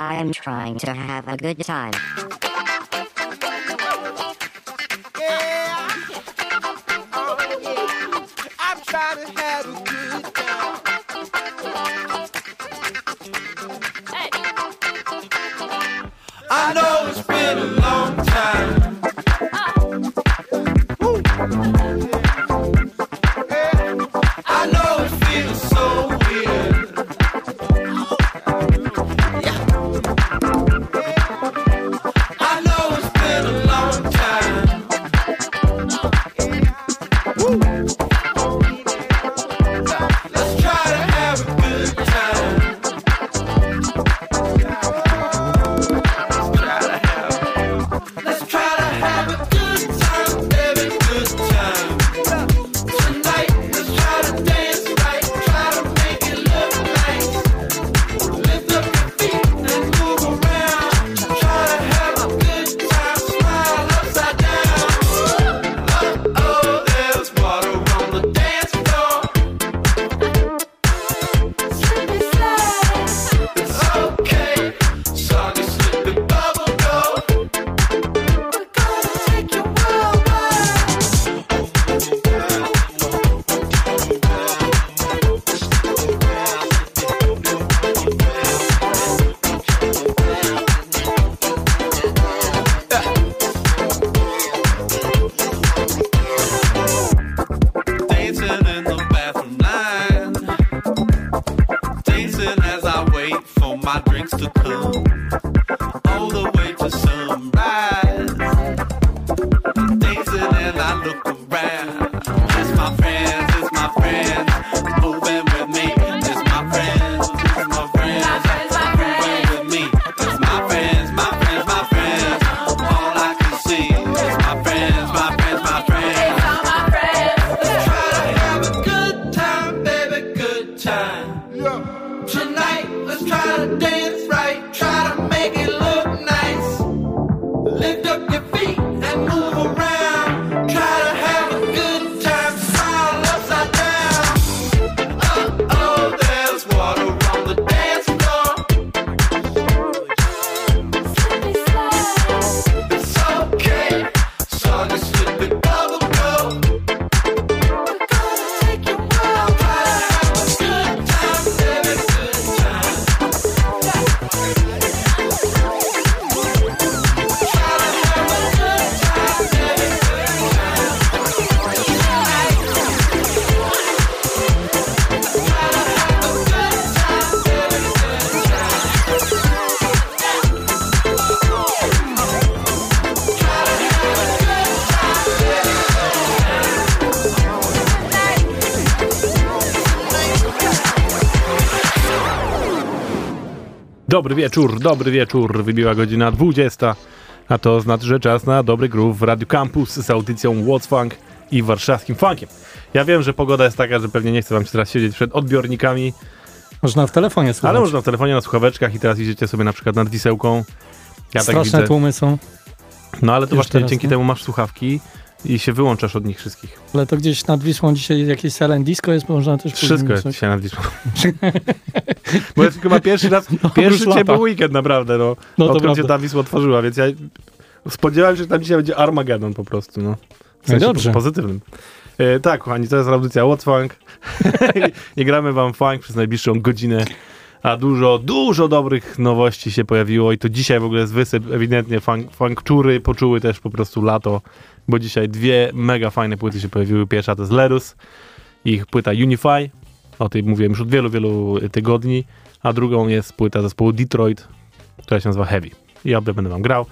I am trying to have a good time. Yeah. I'm trying to have a good time. I know it's been a long time. Dobry wieczór, dobry wieczór. Wybiła godzina 20, a to znaczy, że czas na dobry groove w Radio Campus z audycją What's Funk i warszawskim funkiem. Ja wiem, że pogoda jest taka, że pewnie nie chcę wam się teraz siedzieć przed odbiornikami, Można w telefonie słuchać. ale można w telefonie na słuchaweczkach i teraz idziecie sobie na przykład nad Wisełką. Ja tak Straszne widzę. tłumy są, No ale to Już właśnie teraz, dzięki nie? temu masz słuchawki i się wyłączasz od nich wszystkich. ale to gdzieś nad Wisłą dzisiaj jakieś silent disco jest, można też Wszystko jest dzisiaj nad Wisłą. Bo jest chyba pierwszy raz, No, pierwszy ciepły weekend naprawdę, no. No to odkąd się ta Wisła otworzyła, więc ja spodziewałem się, że tam dzisiaj będzie Armageddon po prostu, no. W sensie dobrze. po- pozytywnym. E, tak, kochani, to jest audycja What's Funk. I gramy wam funk przez najbliższą godzinę. A dużo, dużo dobrych nowości się pojawiło i to dzisiaj w ogóle jest wysyp. Ewidentnie funk, funkczury poczuły też po prostu lato, bo dzisiaj dwie mega fajne płyty się pojawiły. Pierwsza to jest Lerus, ich płyta Unify, o tej mówiłem już od wielu, wielu tygodni, a drugą jest płyta zespołu Detroit, która się nazywa Heavy. I ja będę wam grał,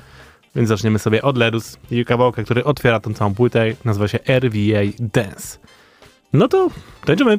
więc zaczniemy sobie od Lerus i kawałka, który otwiera tą całą płytę, nazywa się RVA Dance. No to tańczymy!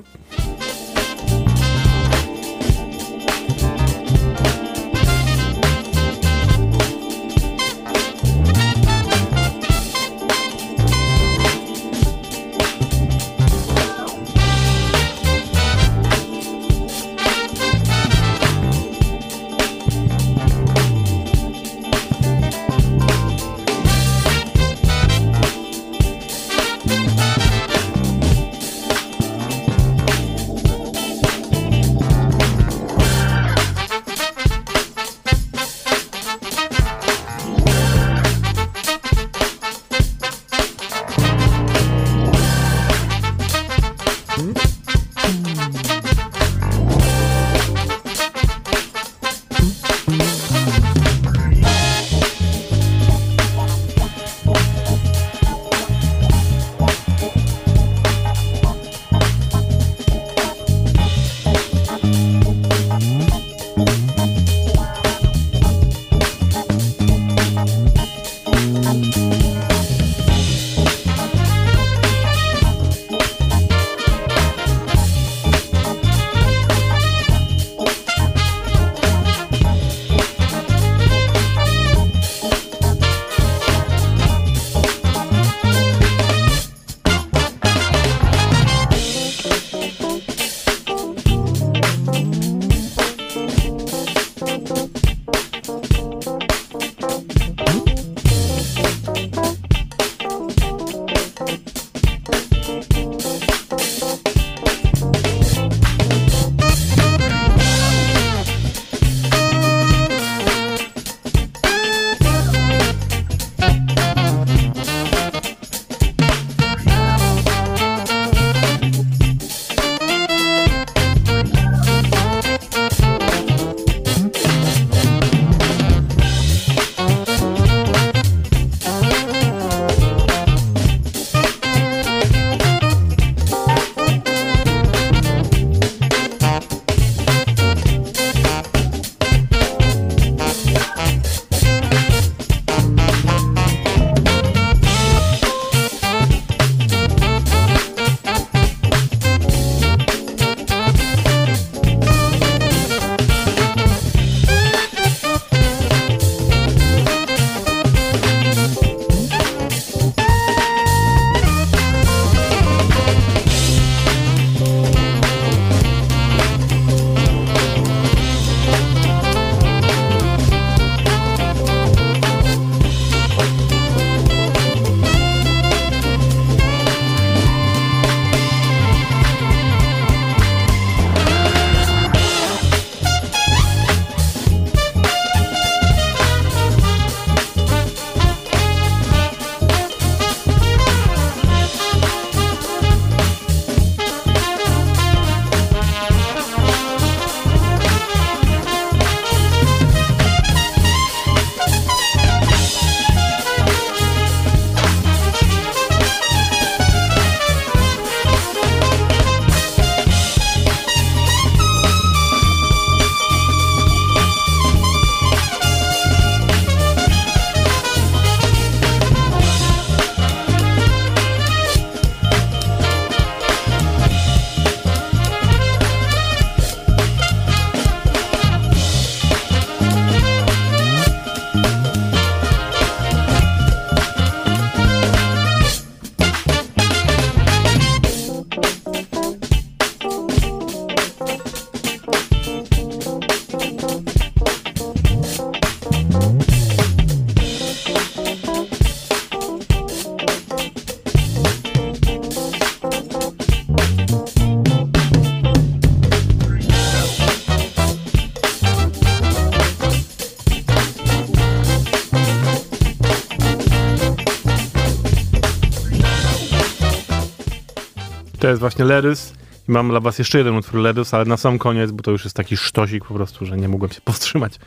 To jest właśnie Lerys. I mam dla was jeszcze jeden utwór Lerys, ale na sam koniec, bo to już jest taki sztosik po prostu, że nie mogłem się powstrzymać,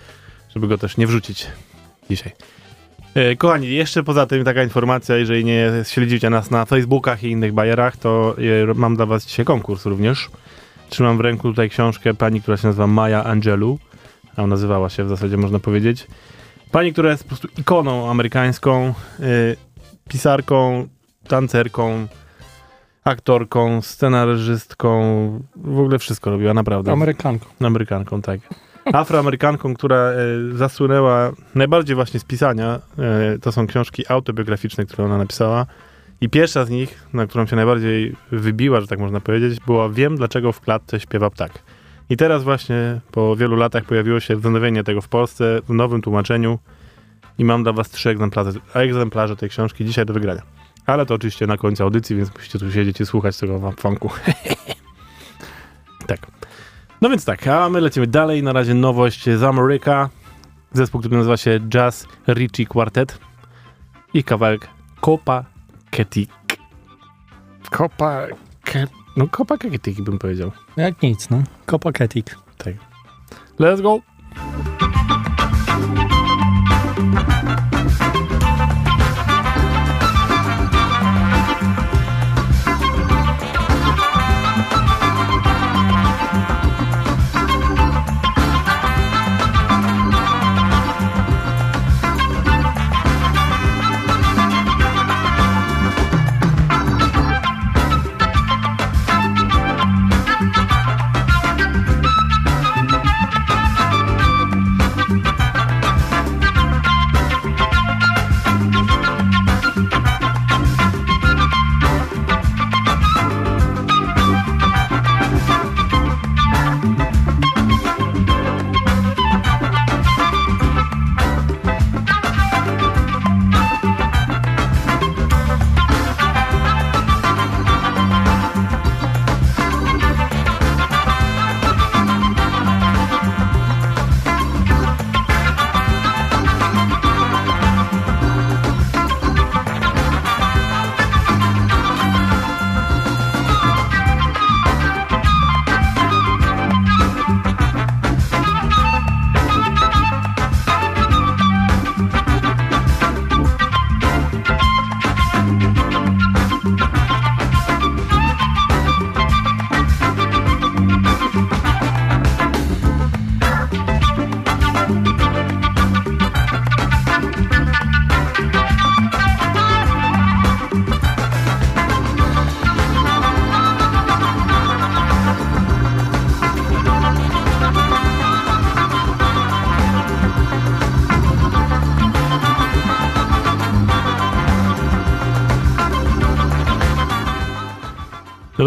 żeby go też nie wrzucić dzisiaj. E, Kochani, jeszcze poza tym taka informacja, jeżeli nie śledzicie nas na Facebookach i innych bajerach, to e, mam dla was dzisiaj konkurs również. Trzymam w ręku tutaj książkę pani, która się nazywa Maya Angelou. A nazywała się w zasadzie, można powiedzieć. Pani, która jest po prostu ikoną amerykańską, y, pisarką, tancerką, aktorką, scenarzystką, w ogóle wszystko robiła, naprawdę. Amerykanką. Amerykanką, tak. Afroamerykanką, która e, zasłynęła najbardziej właśnie z pisania. E, to są książki autobiograficzne, które ona napisała. I pierwsza z nich, na którą się najbardziej wybiła, że tak można powiedzieć, była Wiem, dlaczego w klatce śpiewa ptak. I teraz właśnie po wielu latach pojawiło się wznowienie tego w Polsce w nowym tłumaczeniu i mam dla was trzy egzemplarze, egzemplarze tej książki dzisiaj do wygrania. Ale to oczywiście na końcu audycji, więc musicie tu siedzieć i słuchać tego wam funku. tak. No więc tak, a my lecimy dalej. Na razie nowość z Ameryka. Zespół, który nazywa się Jazz Richie Quartet i kawałek Copa Ketik. Copa Ket... No Copa Ketik bym powiedział. Jak nic, no. Kopaketik. Tak. Let's go!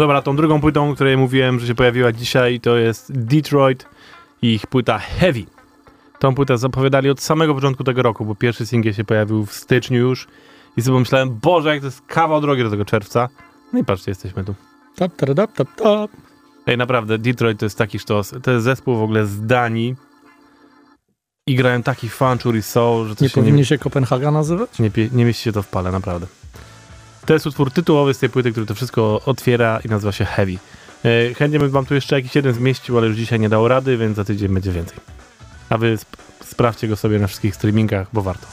Dobra, tą drugą płytą, o której mówiłem, że się pojawiła dzisiaj, to jest Detroit i ich płyta Heavy. Tą płytę zapowiadali od samego początku tego roku, bo pierwszy singiel się pojawił w styczniu już i sobie pomyślałem, Boże, jak to jest kawał drogi do tego czerwca. No i patrzcie, jesteśmy tu. Tap, tap, tap, tap. Ej, naprawdę, Detroit to jest taki sztos. To jest zespół w ogóle z Danii i grają taki funchur i soul, że to Nie się nie, powinien się Kopenhaga nazywać? nie, nie mieści się to w pale, naprawdę. To jest utwór tytułowy z tej płyty, który to wszystko otwiera i nazywa się Heavy. E, chętnie bym wam tu jeszcze jakiś jeden zmieścił, ale już dzisiaj nie dało rady, więc za tydzień będzie więcej. A wy sp- sprawdźcie go sobie na wszystkich streamingach, bo warto.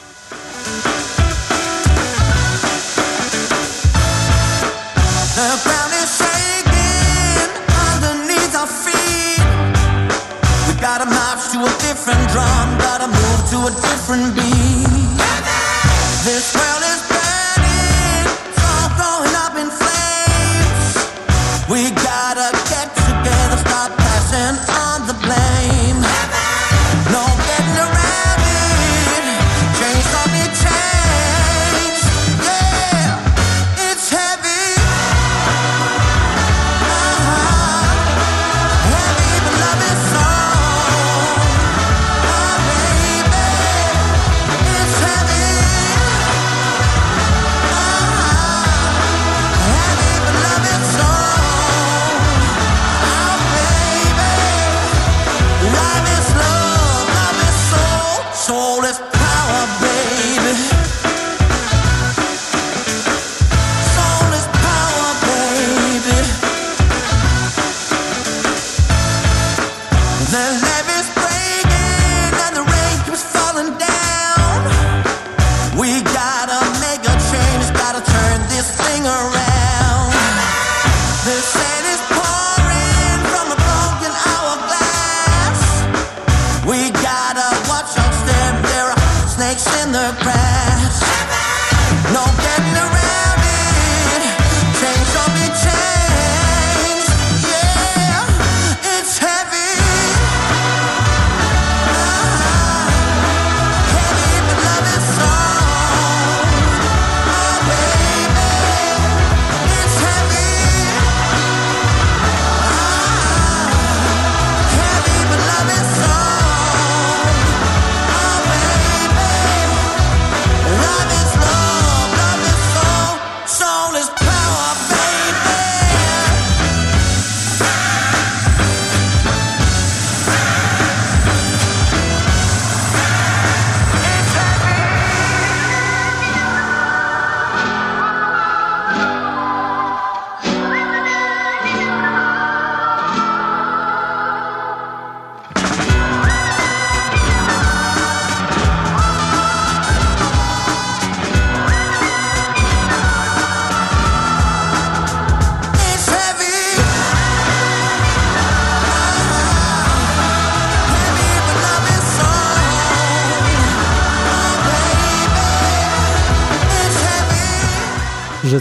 Different drum, gotta move to a different beat.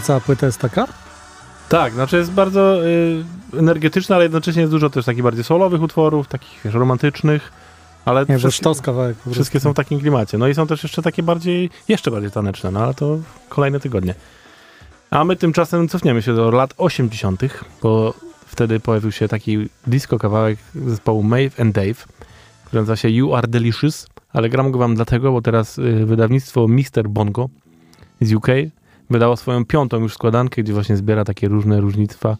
Cała płyta jest taka? Tak, znaczy jest bardzo y, energetyczna, ale jednocześnie jest dużo też takich bardziej solowych utworów, takich wiesz, romantycznych, ale Nie, wszystkie, sztos kawałek. wszystkie są w takim klimacie. No i są też jeszcze takie bardziej, jeszcze bardziej taneczne, no ale to kolejne tygodnie. A my tymczasem cofniemy się do lat 80., bo wtedy pojawił się taki disco kawałek zespołu Maeve and Dave, który nazywa się You Are Delicious, ale gram go wam dlatego, bo teraz y, wydawnictwo Mr. Bongo z UK wydało swoją piątą już składankę, gdzie właśnie zbiera takie różne różnictwa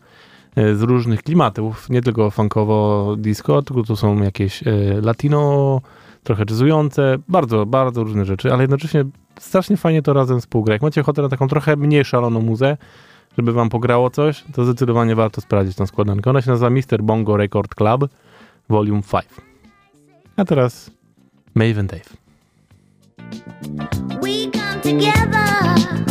y, z różnych klimatów, nie tylko funkowo disco, tylko to są jakieś y, latino, trochę jazzujące, bardzo, bardzo różne rzeczy, ale jednocześnie strasznie fajnie to razem współgra. Jak macie ochotę na taką trochę mniej szaloną muzę, żeby wam pograło coś, to zdecydowanie warto sprawdzić tą składankę. Ona się nazywa Mr. Bongo Record Club Volume 5. A teraz Maeve and Dave. We come together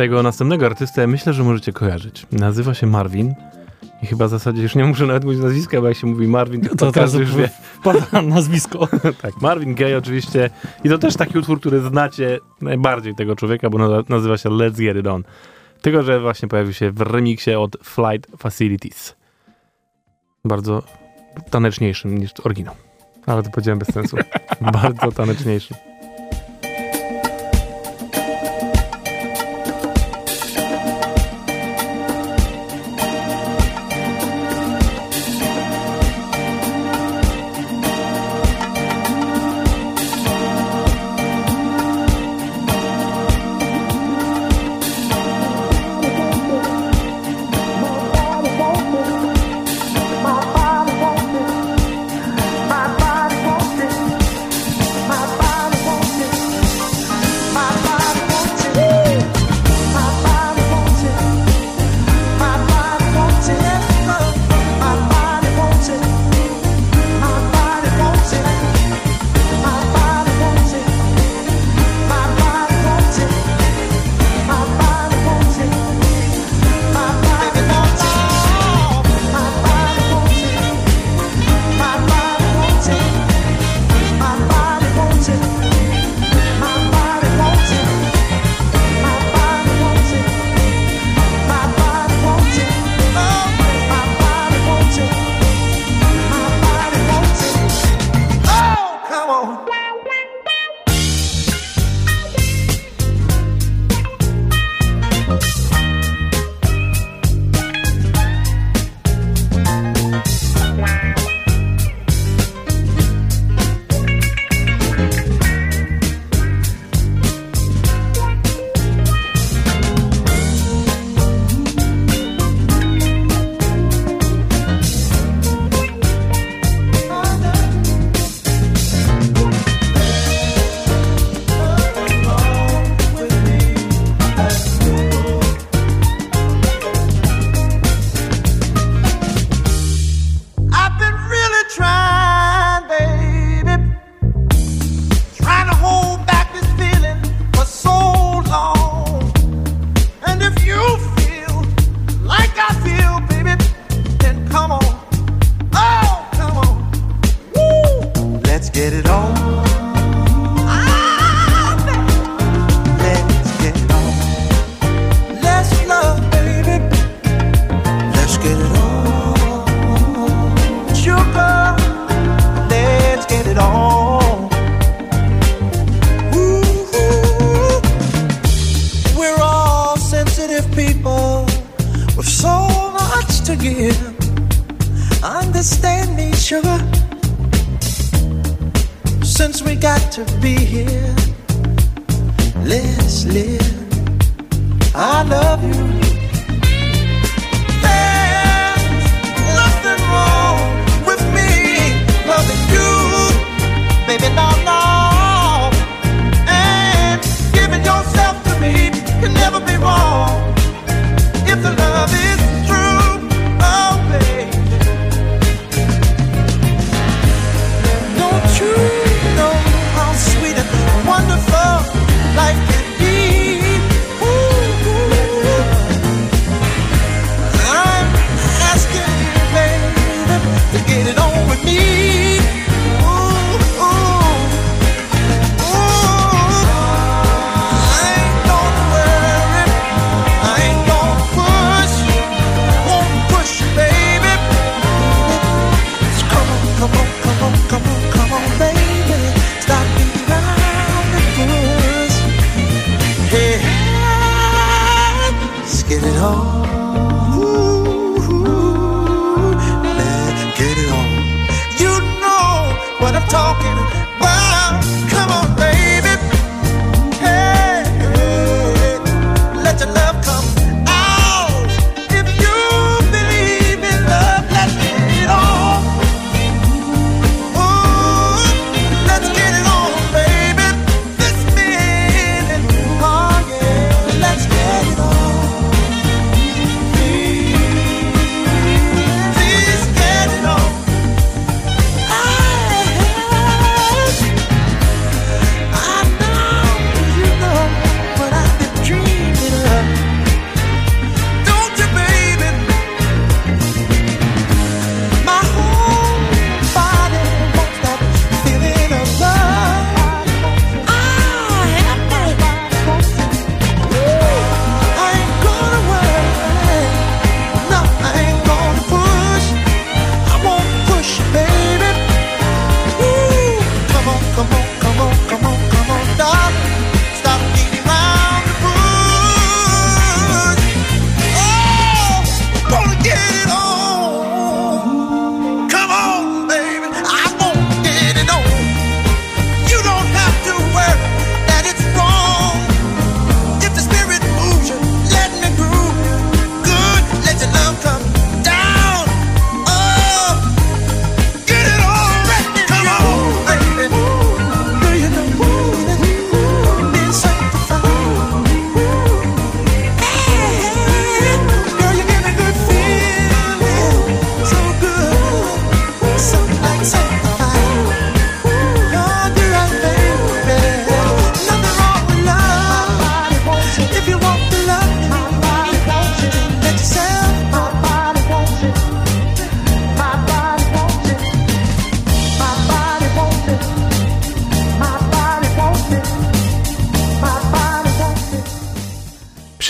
Tego następnego artystę myślę, że możecie kojarzyć. Nazywa się Marvin. I chyba w zasadzie już nie muszę nawet mówić nazwiska, bo jak się mówi Marvin, to, To teraz już wie. wpada nazwisko. tak, Marvin Gaye oczywiście. I to też taki utwór, który znacie najbardziej tego człowieka, bo nazywa się Let's Get It On. Tylko, że właśnie pojawił się w remiksie od Flight Facilities. Bardzo taneczniejszym niż oryginał. Ale to powiedziałem bez sensu. Bardzo taneczniejszym.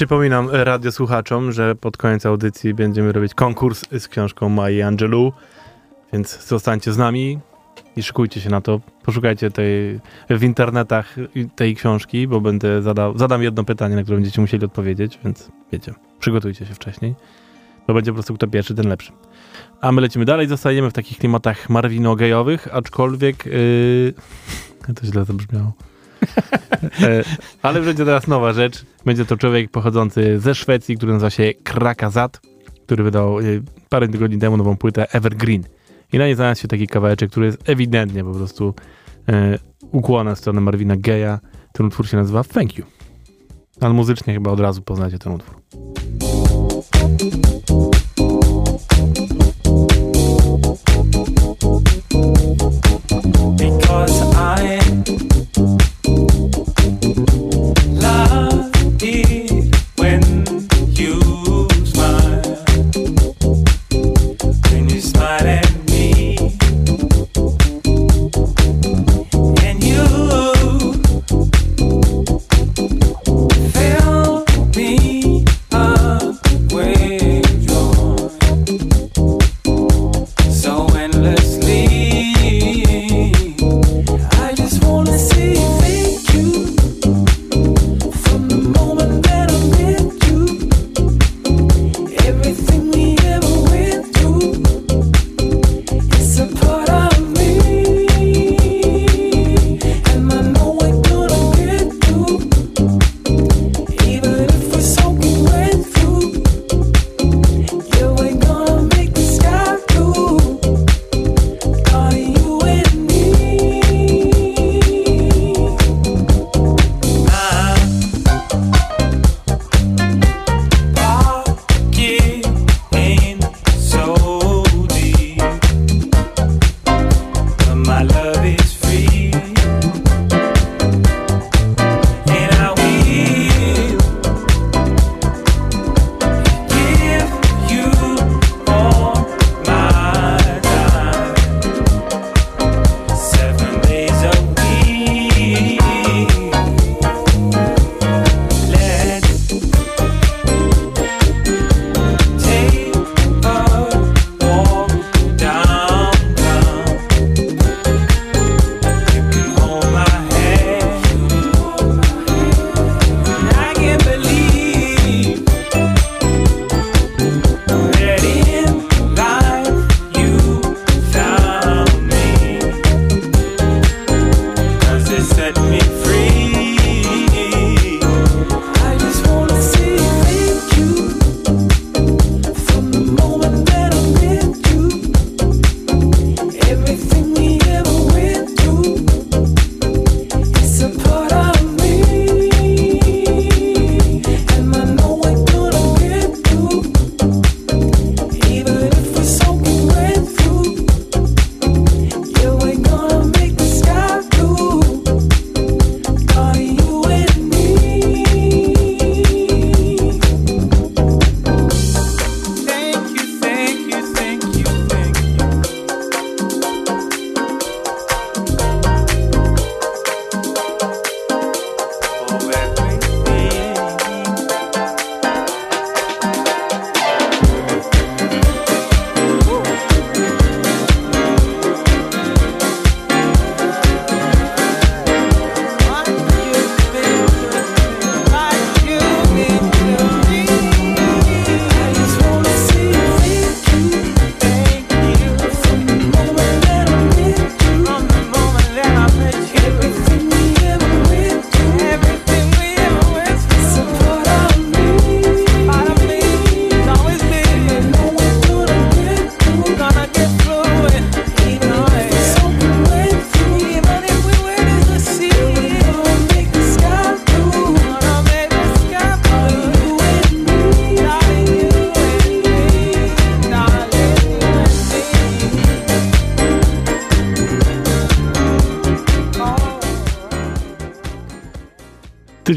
Przypominam e, radiosłuchaczom, że pod koniec audycji będziemy robić konkurs z książką Mai Angelou, więc zostańcie z nami i szykujcie się na to. Poszukajcie tej w internetach tej książki, bo będę zadał, zadam jedno pytanie, na które będziecie musieli odpowiedzieć, więc wiecie, przygotujcie się wcześniej. To będzie po prostu kto pierwszy, ten lepszy. A my lecimy dalej, zostajemy w takich klimatach marwino-gejowych, aczkolwiek... Yy... To źle zabrzmiało. E, Ale będzie teraz nowa rzecz. Będzie to człowiek pochodzący ze Szwecji, który nazywa się Krakazat, który wydał e, parę tygodni temu nową płytę Evergreen. I na niej znalazł się taki kawałeczek, który jest ewidentnie po prostu e, ukłona w stronę Marvina Geja. Ten utwór się nazywa Thank You. Ale muzycznie chyba od razu poznacie ten utwór. Because I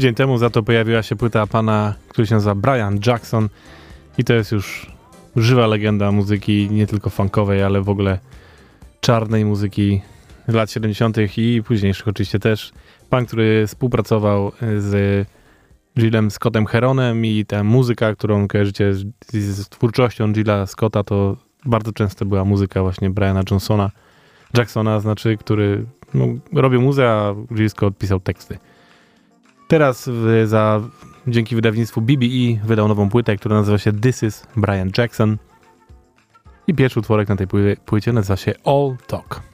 Tydzień temu za to pojawiła się płyta pana, który się nazywa Brian Jackson i to jest już żywa legenda muzyki, nie tylko funkowej, ale w ogóle czarnej muzyki lat 70. i późniejszych oczywiście też. Pan, który współpracował z Jillem Scottem Heronem i ta muzyka, którą kojarzycie z, z twórczością Jilla Scotta, to bardzo często była muzyka właśnie Briana Johnsona, Jacksona, znaczy, który no, robił muzę, a Jill Scott pisał teksty. Teraz w, za, dzięki wydawnictwu BBE wydał nową płytę, która nazywa się This is Brian Jackson. I pierwszy utworek na tej płycie nazywa się All Talk.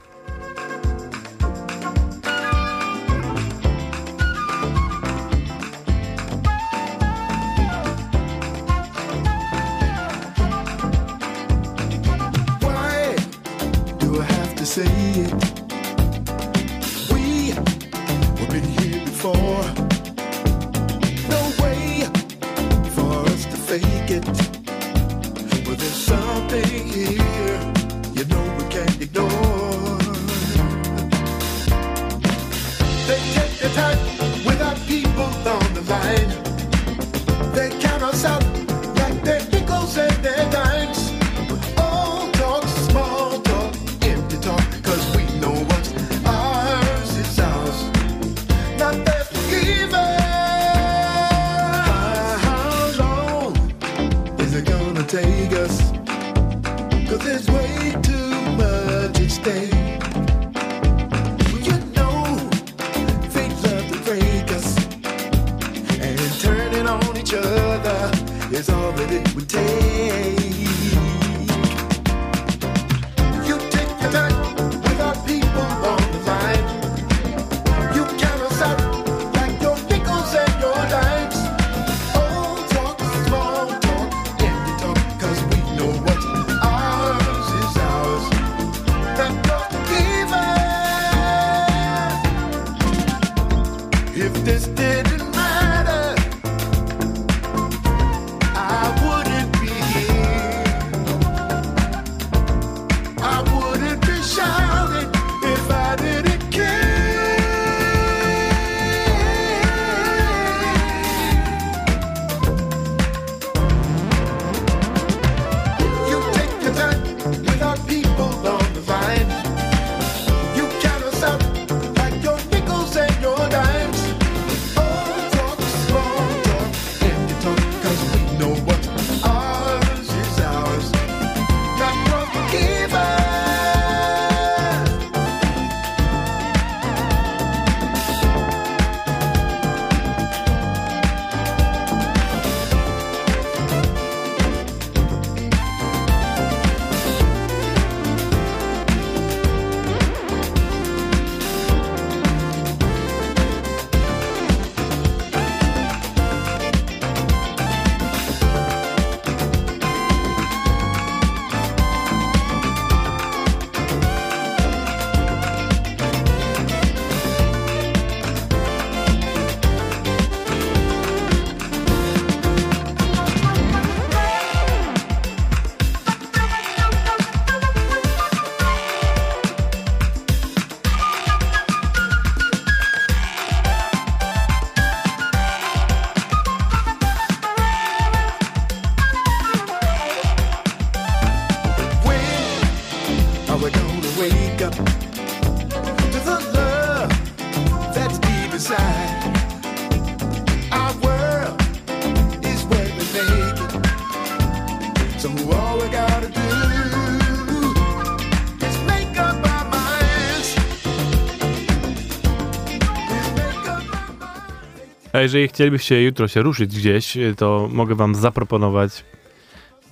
Jeżeli chcielibyście jutro się ruszyć gdzieś, e, to mogę wam zaproponować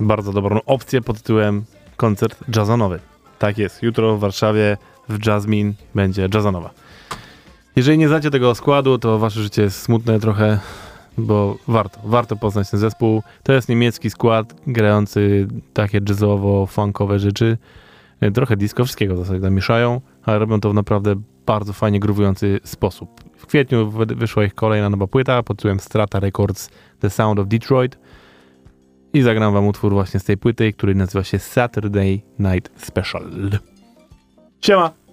bardzo dobrą opcję pod tytułem koncert jazzonowy. Tak jest, jutro w Warszawie w Jasmine będzie jazzonowa. Jeżeli nie znacie tego składu, to wasze życie jest smutne trochę, bo warto, warto poznać ten zespół. To jest niemiecki skład grający takie jazzowo-funkowe rzeczy. E, trochę disco, wszystkiego w zasadzie tam mieszają, ale robią to w naprawdę bardzo fajnie gruwujący sposób. W kwietniu wyszła ich kolejna nowa płyta pod tytułem Strata Records The Sound of Detroit i zagram wam utwór właśnie z tej płyty, który nazywa się Saturday Night Special. Siema!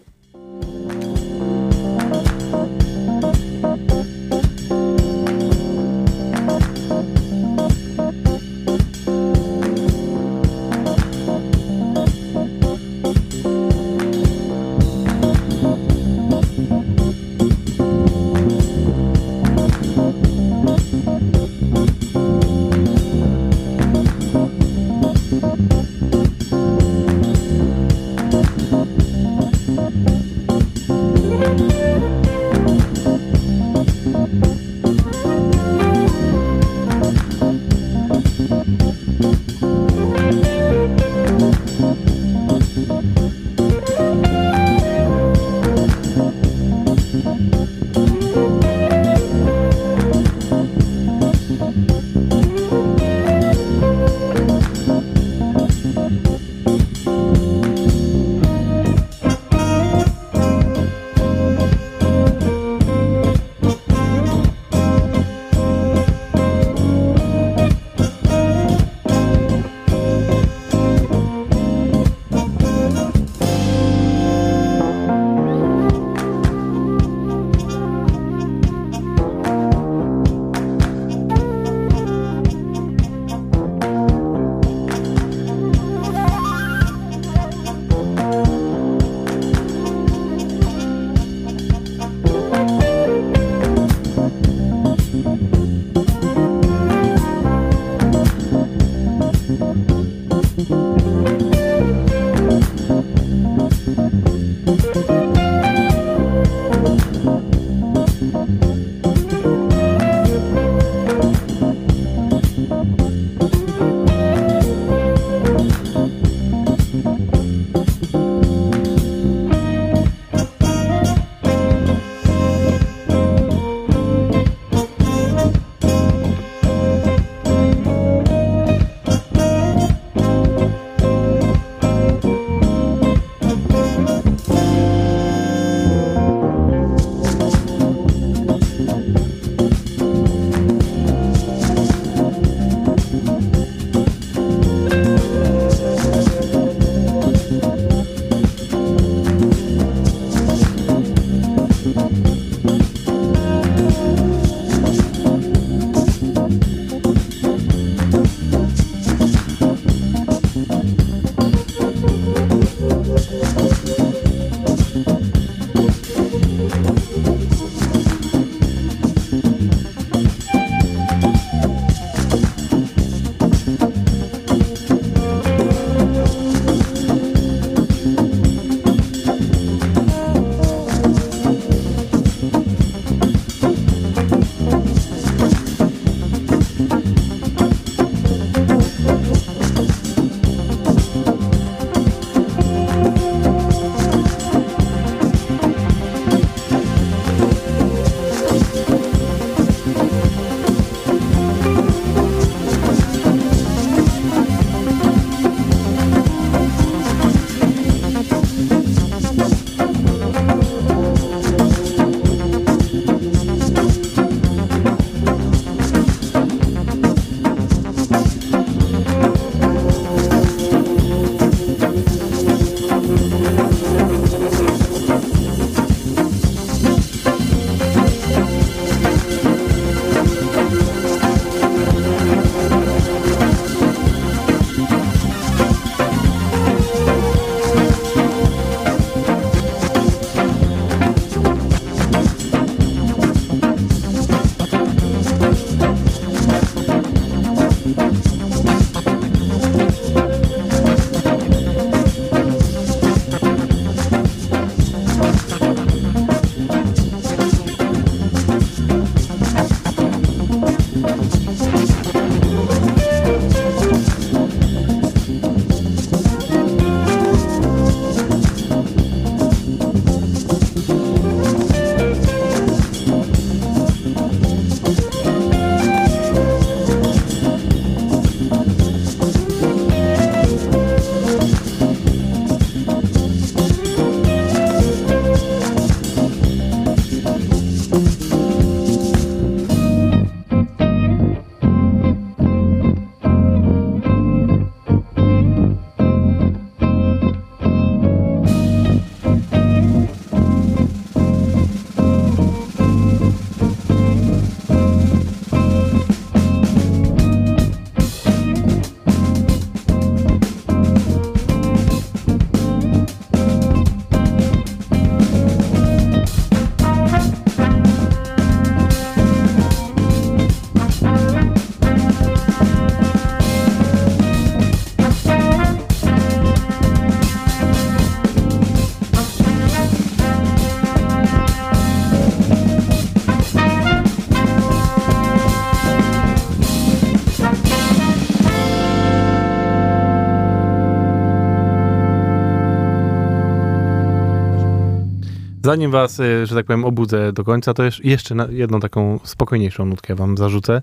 Zanim was, e, że tak powiem, obudzę do końca, to jeszcze jedną taką spokojniejszą nutkę wam zarzucę.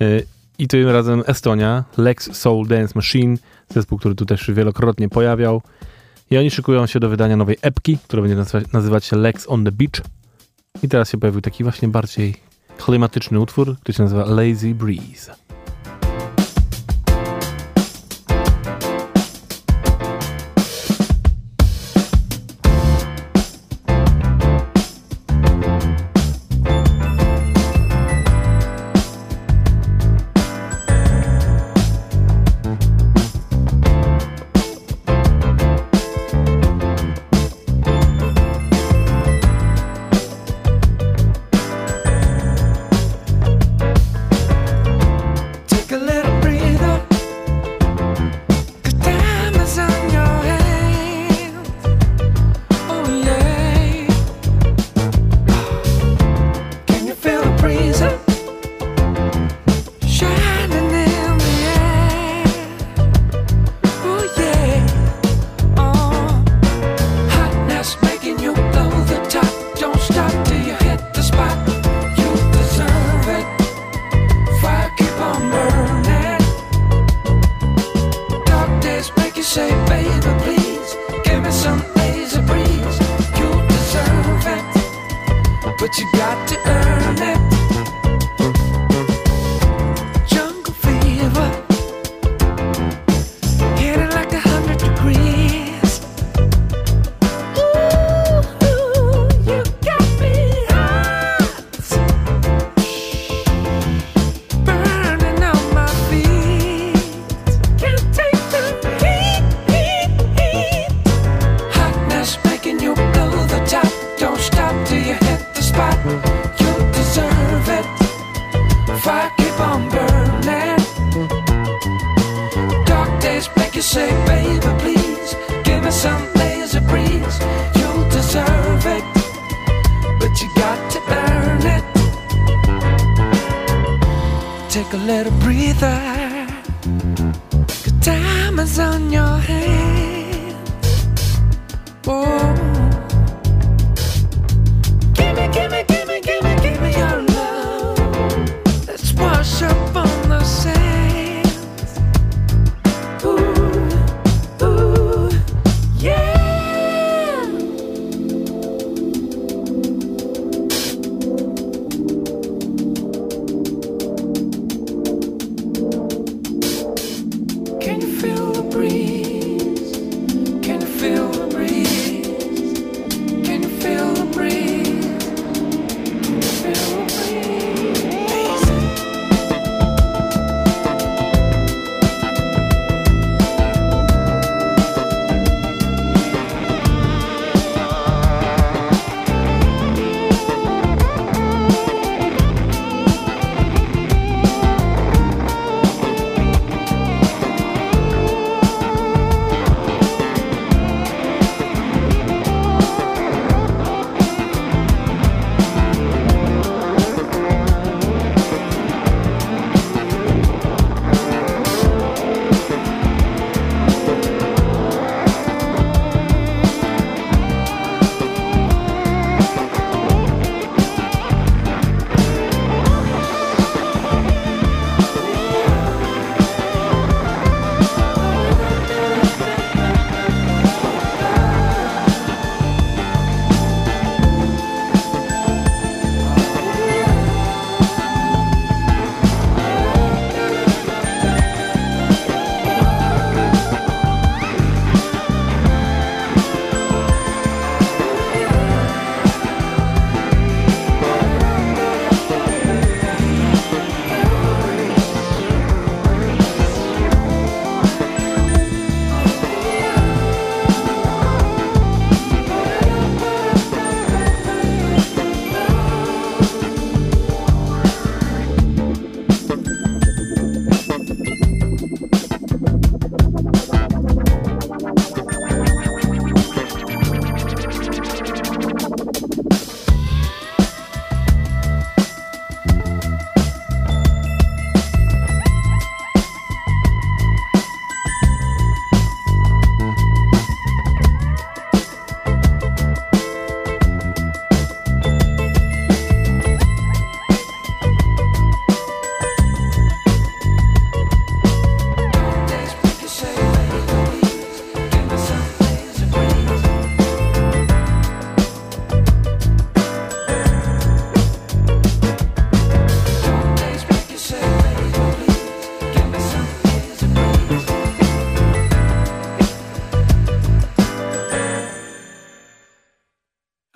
E, I tym razem Estonia, Lex Soul Dance Machine, zespół, który tu też wielokrotnie pojawiał. I oni szykują się do wydania nowej epki, która będzie nazywać się Lex on the Beach. I teraz się pojawił taki właśnie bardziej klimatyczny utwór, który się nazywa Lazy Breeze.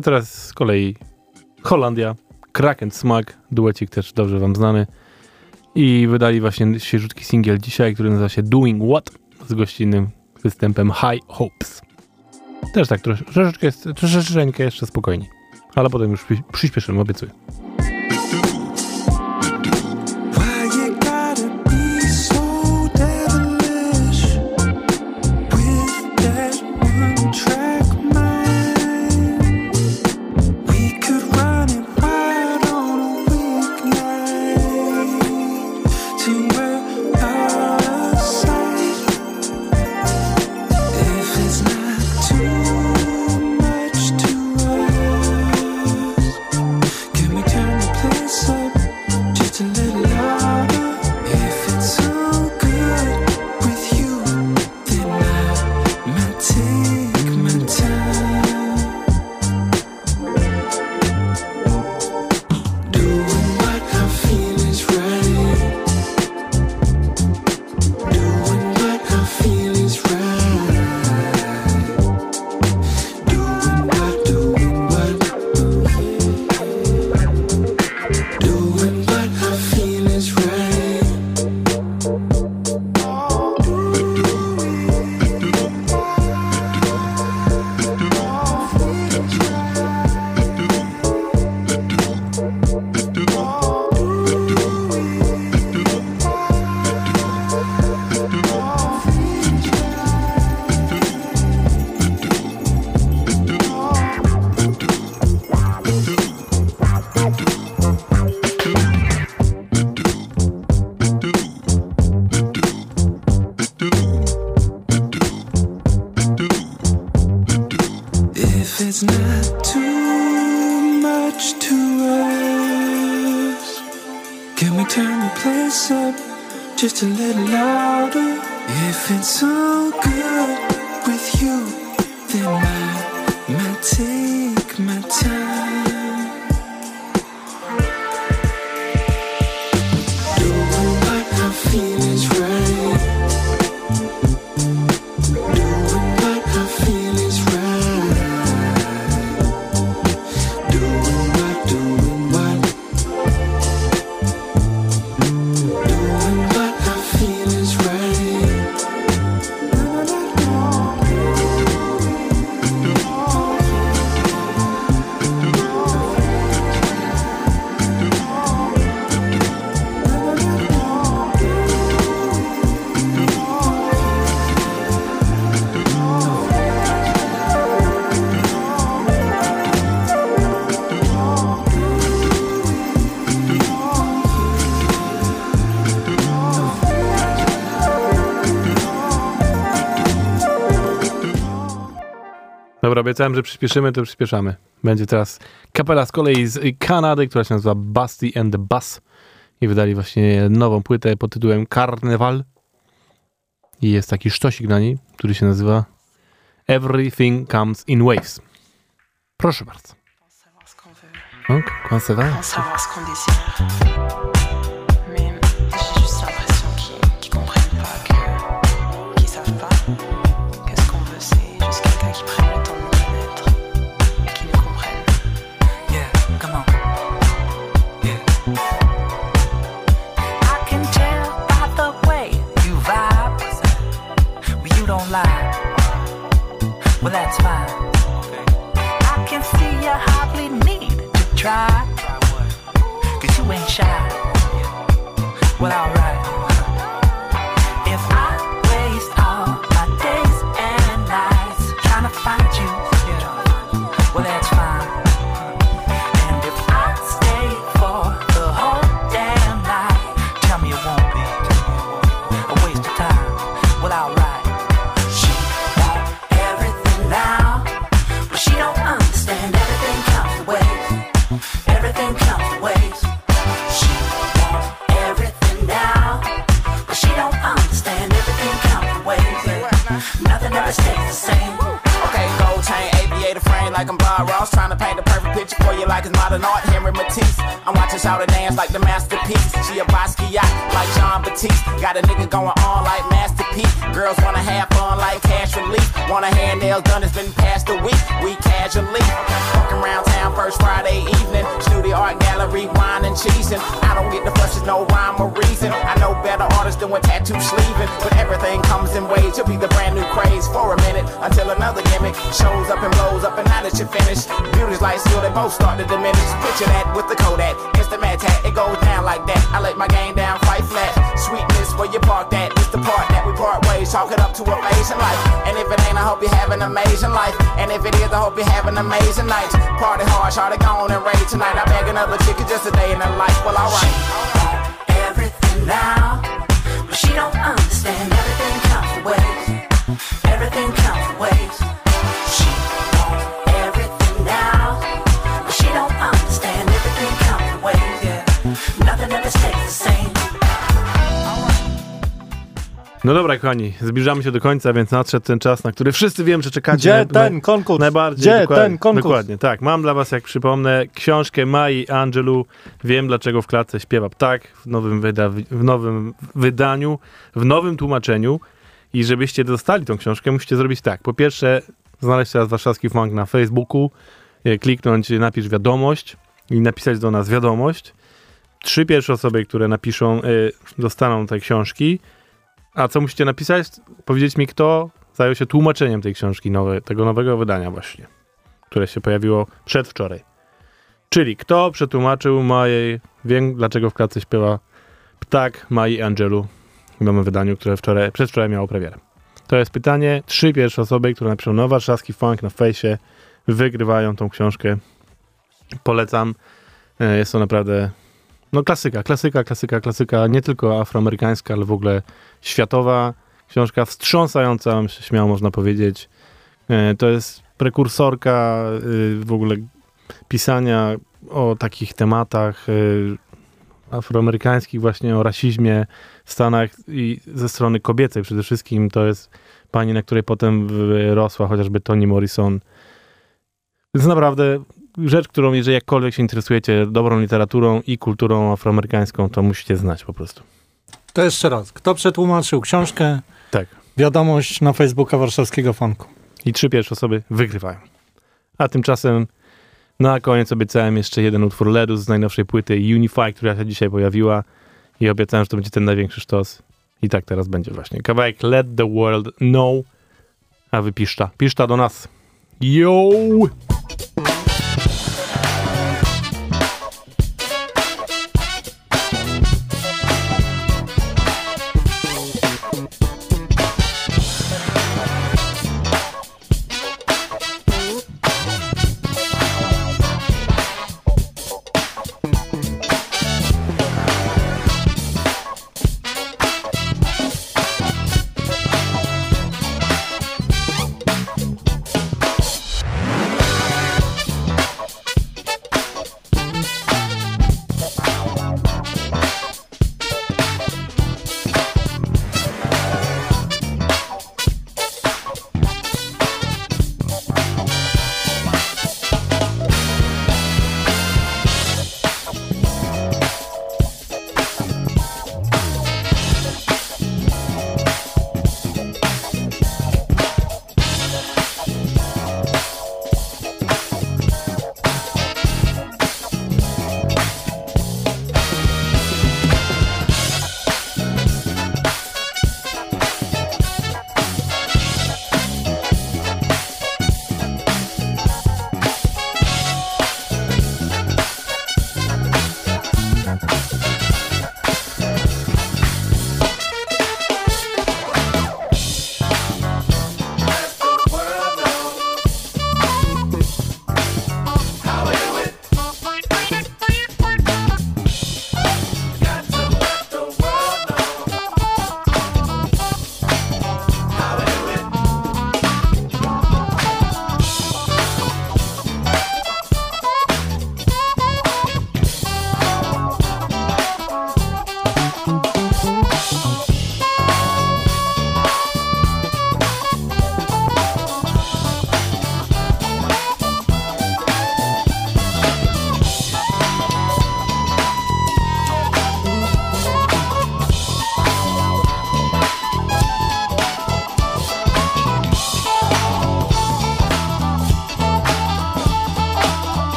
A teraz z kolei Holandia, Kraken Smack, duecik też dobrze wam znany. I wydali właśnie świeżutki singiel dzisiaj, który nazywa się Doing What z gościnnym występem High Hopes. Też tak troszeczkę, troszeczkę jeszcze spokojniej, ale potem już przyspieszymy, obiecuję. Dobra, obiecałem, że przyspieszymy, to przyspieszamy. Będzie teraz kapela z kolei z Kanady, która się nazywa Busty and the Bass i wydali właśnie nową płytę pod tytułem Carnival i jest taki sztosik na niej, który się nazywa Everything Comes in Waves. Proszę bardzo. Donc, Well, that's fine. Okay. I can see you hardly need to try. Cause you ain't shy. Well, alright. like it's modern art, Henry Matisse. I'm watching Shout dance like the masterpiece. She a Basquiat, like John Batiste. Got a nigga going on like Master Girls wanna have fun like cash relief. Wanna hand nails done, it's been past a week. We casually. walking around town first Friday evening. Studio Art Gallery, wine cheesing. I don't get the fuss, there's no rhyme or reason. I know better artists than with tattoo sleeving. But everything comes in waves. You'll be the brand new craze for a minute until another gimmick shows up and blows up. And now that you're finished, beauty's like steel, they both start to diminish. Picture that with the Kodak, instant mad tat. It goes down like that. I let my game down, flat. Sweetness, where you park that. It's the part that we part ways. Chalk it up to amazing life. And if it ain't, I hope you have an amazing life. And if it is, I hope you have an amazing night. Party hard, shawty gone and ready tonight. I beg another chicken just a day in the life. Well, alright. everything now. But she don't understand everything counts for ways. Everything counts for ways. No dobra, kochani, zbliżamy się do końca, więc nadszedł ten czas, na który wszyscy wiem, że czekacie. Gdzie naj- ten konkurs? Najbardziej. Gdzie dokładnie, ten konkurs? Dokładnie, tak. Mam dla was, jak przypomnę, książkę Mai Angelu. Wiem, dlaczego w klatce śpiewa ptak w nowym, wyda w nowym wydaniu, w nowym tłumaczeniu. I żebyście dostali tą książkę, musicie zrobić tak. Po pierwsze, znaleźć teraz warszawski funk na Facebooku, e, kliknąć napisz wiadomość i napisać do nas wiadomość. Trzy pierwsze osoby, które napiszą, e, dostaną te książki. A co musicie napisać? Powiedzieć mi, kto zajął się tłumaczeniem tej książki, nowe, tego nowego wydania właśnie, które się pojawiło przedwczoraj. Czyli kto przetłumaczył mojej, wiem dlaczego w klatce śpiewa Ptak Mai Angelu w nowym wydaniu, które wczoraj, przedwczoraj miało premierę. To jest pytanie. Trzy pierwsze osoby, które napiszą na warszawski funk na fejsie, wygrywają tą książkę. Polecam. E, Jest to naprawdę no klasyka, klasyka, klasyka, klasyka, nie tylko afroamerykańska, ale w ogóle światowa książka, wstrząsająca, śmiało można powiedzieć. E, To jest prekursorka y, w ogóle pisania o takich tematach y, afroamerykańskich, właśnie o rasizmie w Stanach i ze strony kobiecej przede wszystkim. To jest pani, na której potem wyrosła chociażby Toni Morrison. Więc naprawdę rzecz, którą jeżeli jakkolwiek się interesujecie dobrą literaturą i kulturą afroamerykańską, to musicie znać po prostu. To jeszcze raz. Kto przetłumaczył książkę? Tak. Wiadomość na Facebooka Warszawskiego Funku. I trzy pierwsze osoby wygrywają. A tymczasem na koniec obiecałem jeszcze jeden utwór Ledus z najnowszej płyty Unify, która się dzisiaj pojawiła i obiecałem, że to będzie ten największy sztos. I tak teraz będzie właśnie. Kawałek Let the World Know, a wy piszta. Piszta do nas. Yo!